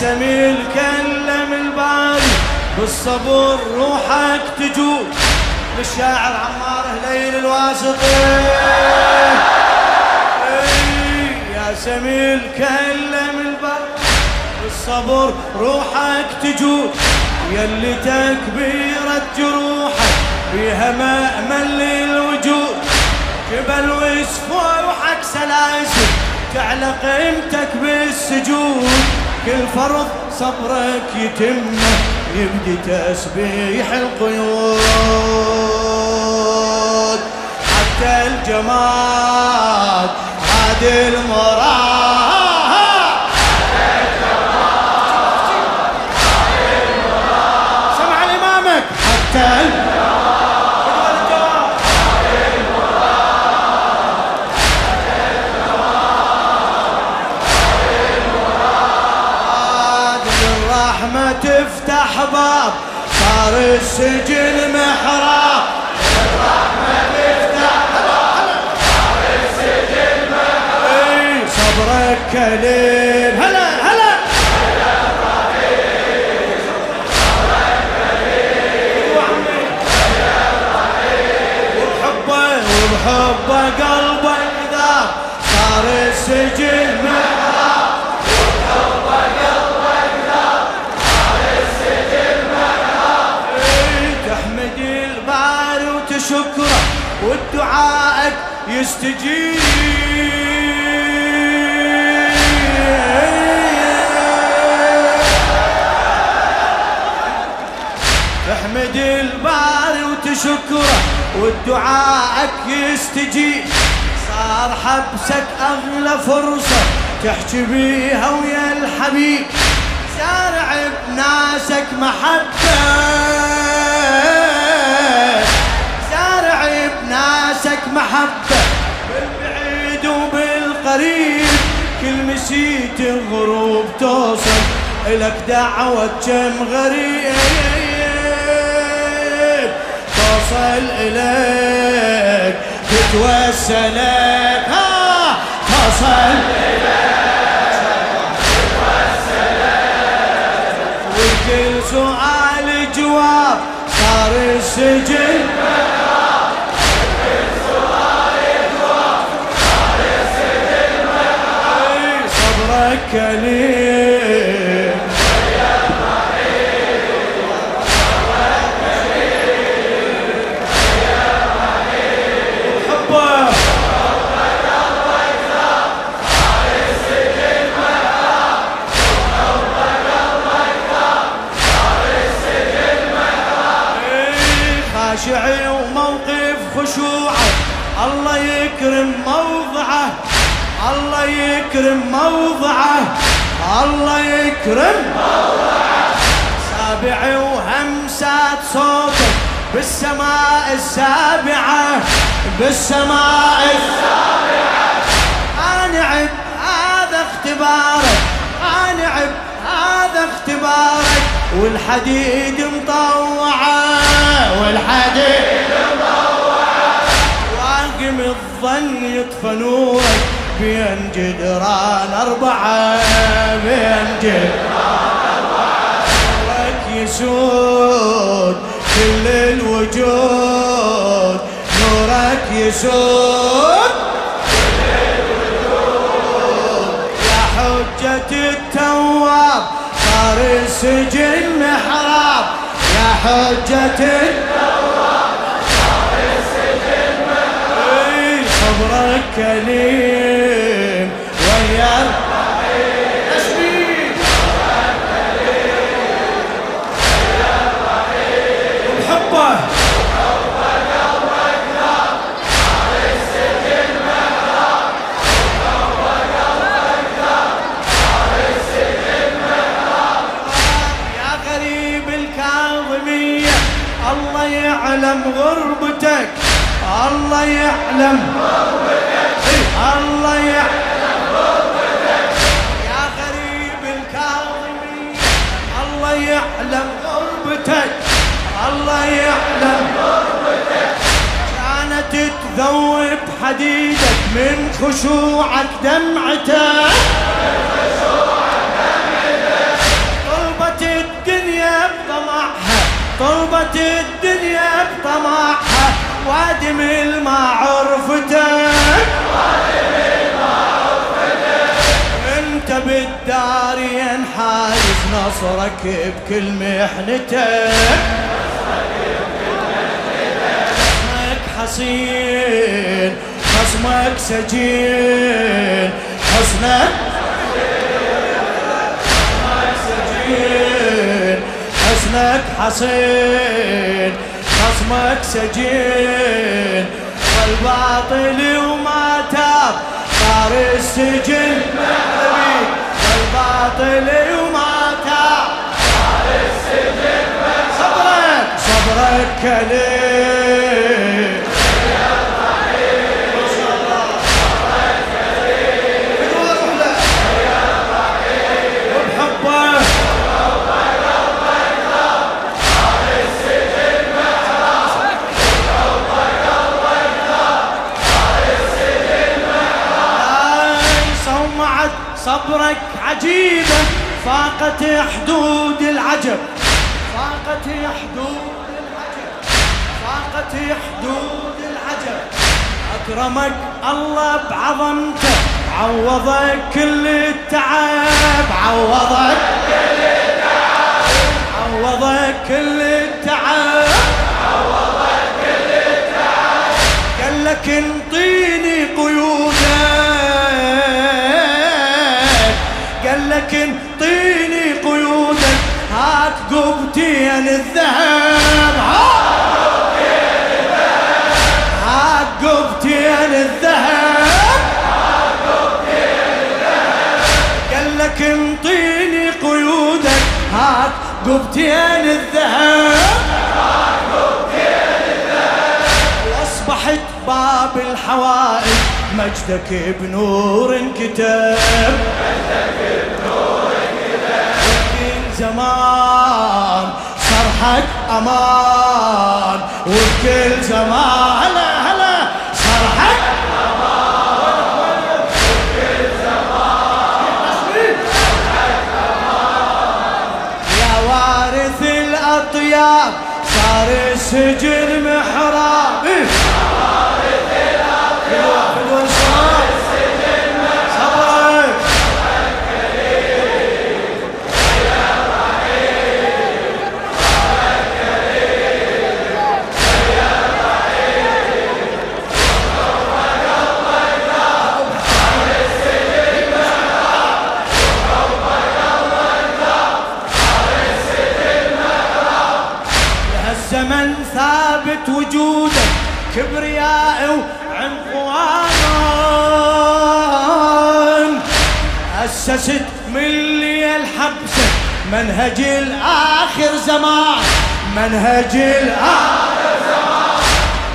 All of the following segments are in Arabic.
سميل كلم الباري بالصبر روحك تجوع للشاعر عماره ليل الواسطي يا سميل كلم البر بالصبر روحك تجود يلي تكبيرة جروحك بيها مأمل للوجود. جبل وسفوحك سلاسل تعلى قيمتك بالسجود. كل فرض صبرك يتمه يبدي تسبيح القيود. حتى الجماد عاد المراد. صار السجن محراب. إي، صبرك كليل يستجيب احمد الباري وتشكره ودعائك يستجيب. صار حبسك أغلى فرصة تحكي بيها ويا الحبيب. زارع بناسك محبة. محبة بالبعيد وبالقريب كل مسيت الغروب توصل إلك دعوة كم غريب توصل إليك تتوسلك ها توصل وكل سؤال جواب صار السجن إيه، خاشعي وموقف خشوعه الله يكرم موضعه. الله يكرم موضعه. الله يكرم موضعه. سابعي وهمسات صوتك بالسماء السابعة. بالسماء السابعة. أنا عب هذا اختبارك. أنا عب هذا اختبارك. والحديد مطوعة. والحديد مطوعة. واقم الظن يطفى نورك. بين جدران أربعة بين جدران أربعة. نورك يسود كل الوجود نورك يسود يا حجة التواب صار السجن محراب. يا حجة التواب صار السجن محراب. صبرك كليم يعلم غربتك. الله يعلم غربتك. الله يعلم غربتك. يا غريب الكاظمين الله يعلم غربتك. الله يعلم غربتك. كانت تذوب حديدك من خشوعك دمعتك. طلبت الدنيا بطمعها وادم الما عرفتك انت بالدار ينحاز نصرك بكل محنتك حصين خصمك سجين حسنك حسنك حصين خصمك سجين والباطل وما تاب صار السجن محبي والباطل وما تاب. صار السجن صبرك صبرك كليل. فاقت حدود العجب. فاقت حدود العجب. فاقت حدود العجب. أكرمك الله بعظمته. عوضك كل التعب. عوضك كل التعب. عوضك كل التعب. قال لك انطيني قبتين الذهب. هات قبتين الذهب. قال لك انطيني قيودك. هات قبتين الذهب. وأصبحت باب الحوائج. مجدك بنور انكتب. وكل زمان صرحك أمان وكل زمان. هلا هلا. صرحك يا وارث الاطياب صار السجن كبرياء وعنفوان أسست من الحبسة منهج الآخر زمان. منهج الآخر زمان.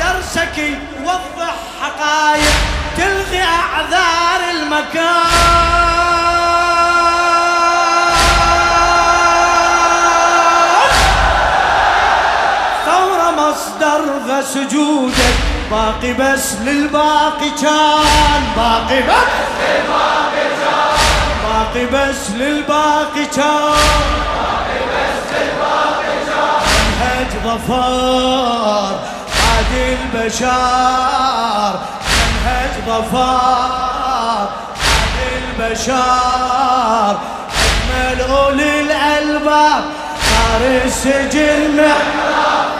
درسك يوضح حقائق تلغي أعذار المكان. مصدر ذا سجودك. باقي بس للباقي كان. باقي بس للباقي كان. باقي بس للباقي كان. منهج ظفار. عادي البشار منهج ظفار. عادي البشار أجمل أولي الألباب. صار السجن محراب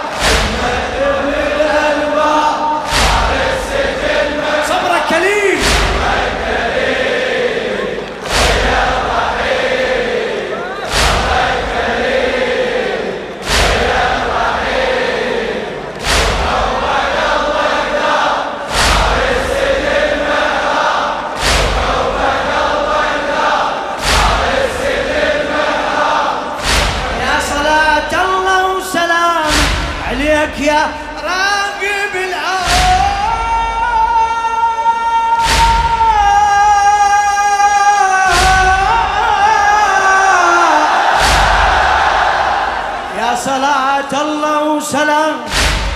صلاة الله وسلام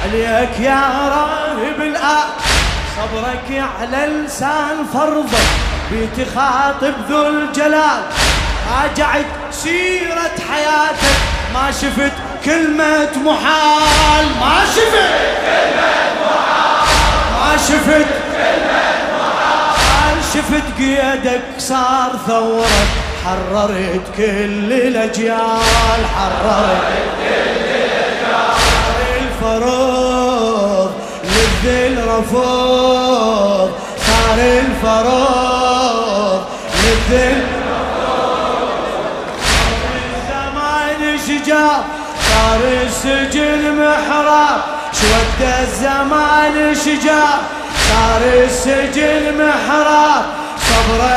عليك يا راهب الآن. صبرك على لسان فرضك بتخاطب ذو الجلال. راجعت سيرة حياتك. ما شفت كلمة محال. ما شفت. كلمة محال ما شفت. كلمة محال شفت قيدك صار ثورة. حررت كل الأجيال. حررت كل الأجيال. الفروض للذل رفوض. صار الفروض للذل السجن محراب شود الزمان شجار صار السجن محراب كليل